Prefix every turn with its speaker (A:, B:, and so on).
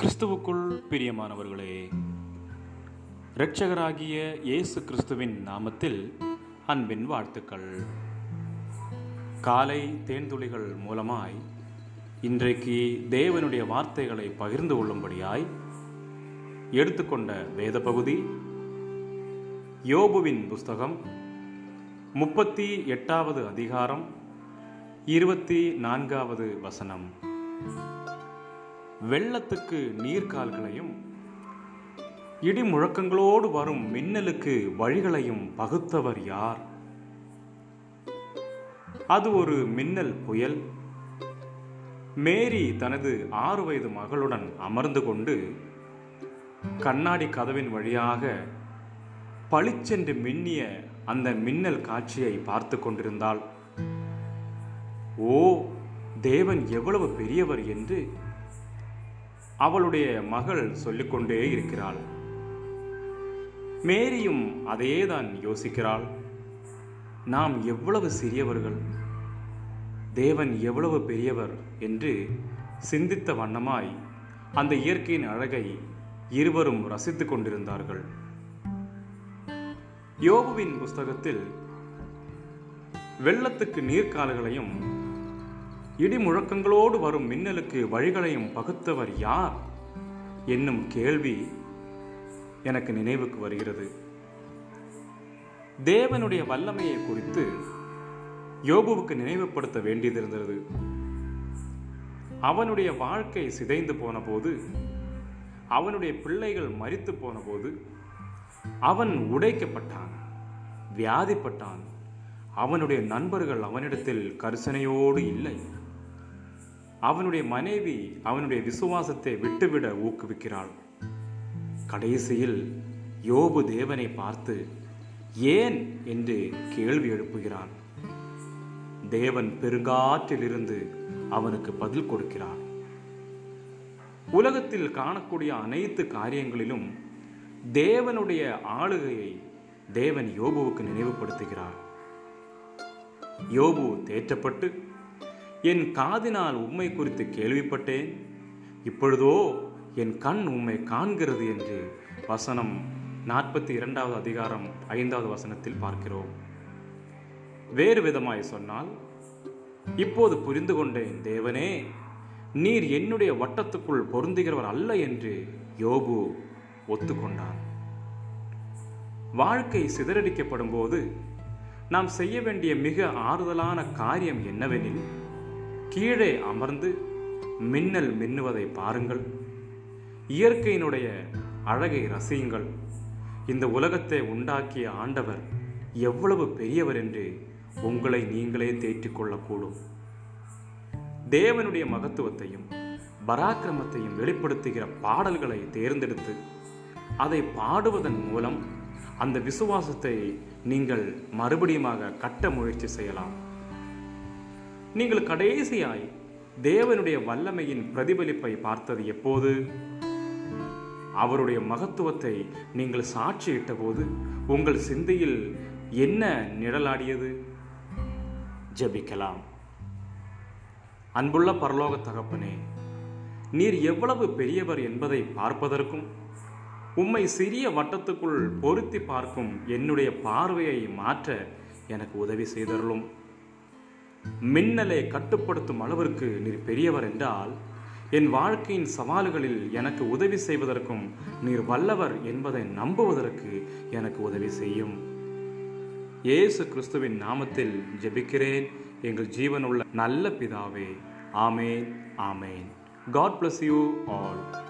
A: கிறிஸ்துவுக்குள் பிரியமானவர்களே இரட்சகராகிய இயேசு கிறிஸ்துவின் நாமத்தில் அன்பின் வாழ்த்துக்கள். காலை தேன்துளிகள் மூலமாய் இன்றைக்கு தேவனுடைய வார்த்தைகளை பகிர்ந்து கொள்ளும்படியாய் எடுத்துக்கொண்ட வேத பகுதி யோபுவின் புஸ்தகம் முப்பத்தி எட்டாவது அதிகாரம் இருபத்தி நான்காவது வசனம். வெள்ளத்துக்கு நீர்கால்களையும் இடி முழக்கங்களோடு வரும் மின்னலுக்கு வழிகளையும் பகுத்தவர் யார்? அது ஒரு மின்னல் புயல். மேரி தனது ஆறு வயது மகளுடன் அமர்ந்து கொண்டு கண்ணாடி கதவின் வழியாக பளிச்சென்று மின்னிய அந்த மின்னல் காட்சியை பார்த்து கொண்டிருந்தாள். ஓ தேவன் எவ்வளவு பெரியவர் என்று அவளுடைய மகள் சொல்லிக்கொண்டே இருக்கிறாள். மேரியும் அதேதான் யோசிக்கிறாள். நாம் எவ்வளவு சிறியவர்கள்? தேவன் எவ்வளவு பெரியவர் என்று சிந்தித்த வண்ணமாய் அந்த இயற்கையின் அழகை இருவரும் ரசித்துக் கொண்டிருந்தார்கள். யோபுவின் புஸ்தகத்தில் வெள்ளத்துக்கு நீர்க்கால்களையும் இடி முழக்கங்களோடு வரும் மின்னலுக்கு வழிகளையும் பகுத்தவர் யார்? என்னும் கேள்வி எனக்கு நினைவுக்கு வருகிறது. தேவனுடைய வல்லமையை குறித்து யோபுவுக்கு நினைவுபடுத்த வேண்டியதிருந்தது அவனுடைய வாழ்க்கை சிதைந்து போன போது அவனுடைய பிள்ளைகள் மறித்து போன போது அவன் உடைக்கப்பட்டான் வியாதிப்பட்டான். அவனுடைய நண்பர்கள் அவனிடத்தில் கரிசனையோடு இல்லை. அவனுடைய மனைவி அவனுடைய விசுவாசத்தை விட்டுவிட ஊக்குவிக்கிறாள். கடைசியில் யோபு தேவனை பார்த்து ஏன்? என்று கேள்வி எழுப்புகிறான். தேவன் பெருங்காற்றிலிருந்து அவனுக்கு பதில் கொடுக்கிறான். உலகத்தில் காணக்கூடிய அனைத்து காரியங்களிலும் தேவனுடைய ஆளுகையை தேவன் யோபுவுக்கு நினைவுபடுத்துகிறார். யோபு தேற்றப்பட்டு என் காதினால் உண்மை குறித்து கேள்விப்பட்டேன். இப்பொழுதோ என் கண் உண்மை காண்கிறது என்று வசனம் நாற்பத்தி இரண்டாவது அதிகாரம் ஐந்தாவது வசனத்தில் பார்க்கிறோம். வேறு விதமாய் சொன்னால் இப்போது புரிந்து கொண்டேன் தேவனே நீர் என்னுடைய வட்டத்துக்குள் பொருந்துகிறவர் அல்ல என்று யோபு ஒத்துக்கொண்டான். வாழ்க்கை சிதறடிக்கப்படும் போது நாம் செய்ய வேண்டிய மிக ஆறுதலான காரியம் என்னவெனில் கீழே அமர்ந்து மின்னல் மின்னுவதை பாருங்கள். இயற்கையினுடைய அழகை ரசியுங்கள். இந்த உலகத்தை உண்டாக்கிய ஆண்டவர் எவ்வளவு பெரியவர் என்று உங்களை நீங்களே தேற்றிக் கொள்ளக்கூடும். தேவனுடைய மகத்துவத்தையும் பராக்கிரமத்தையும் வெளிப்படுத்துகிற பாடல்களை தேர்ந்தெடுத்து அதை பாடுவதன் மூலம் அந்த விசுவாசத்தை நீங்கள் மறுபடியுமாக கட்ட முயற்சி செய்யலாம். நீங்கள் கடைசியாய் தேவனுடைய வல்லமையின் பிரதிபலிப்பை பார்த்தது எப்போது? அவருடைய மகத்துவத்தை நீங்கள் சாட்சியிட்ட போது உங்கள் சிந்தையில் என்ன நிழலாடியது? ஜெபிக்கலாம். அன்புள்ள பரலோக தகப்பனே நீர் எவ்வளவு பெரியவர் என்பதை பார்ப்பதற்கும் உம்மை சிறிய வட்டத்துக்குள் பொருத்தி பார்க்கும் என்னுடைய பார்வையை மாற்ற எனக்கு உதவி செய்தருளும். மின்னலை கட்டுப்படுத்தும் அளவிற்கு நீர் பெரியவர் என்றால் என் வாழ்க்கையின் சவால்களில் எனக்கு உதவி செய்வதற்கும் நீர் வல்லவர் என்பதை நம்புவதற்கு எனக்கு உதவி செய்யும். இயேசு கிறிஸ்துவின் நாமத்தில் ஜெபிக்கிறேன். எங்கள் ஜீவனுள்ள நல்ல பிதாவே ஆமேன் ஆமேன். God bless you all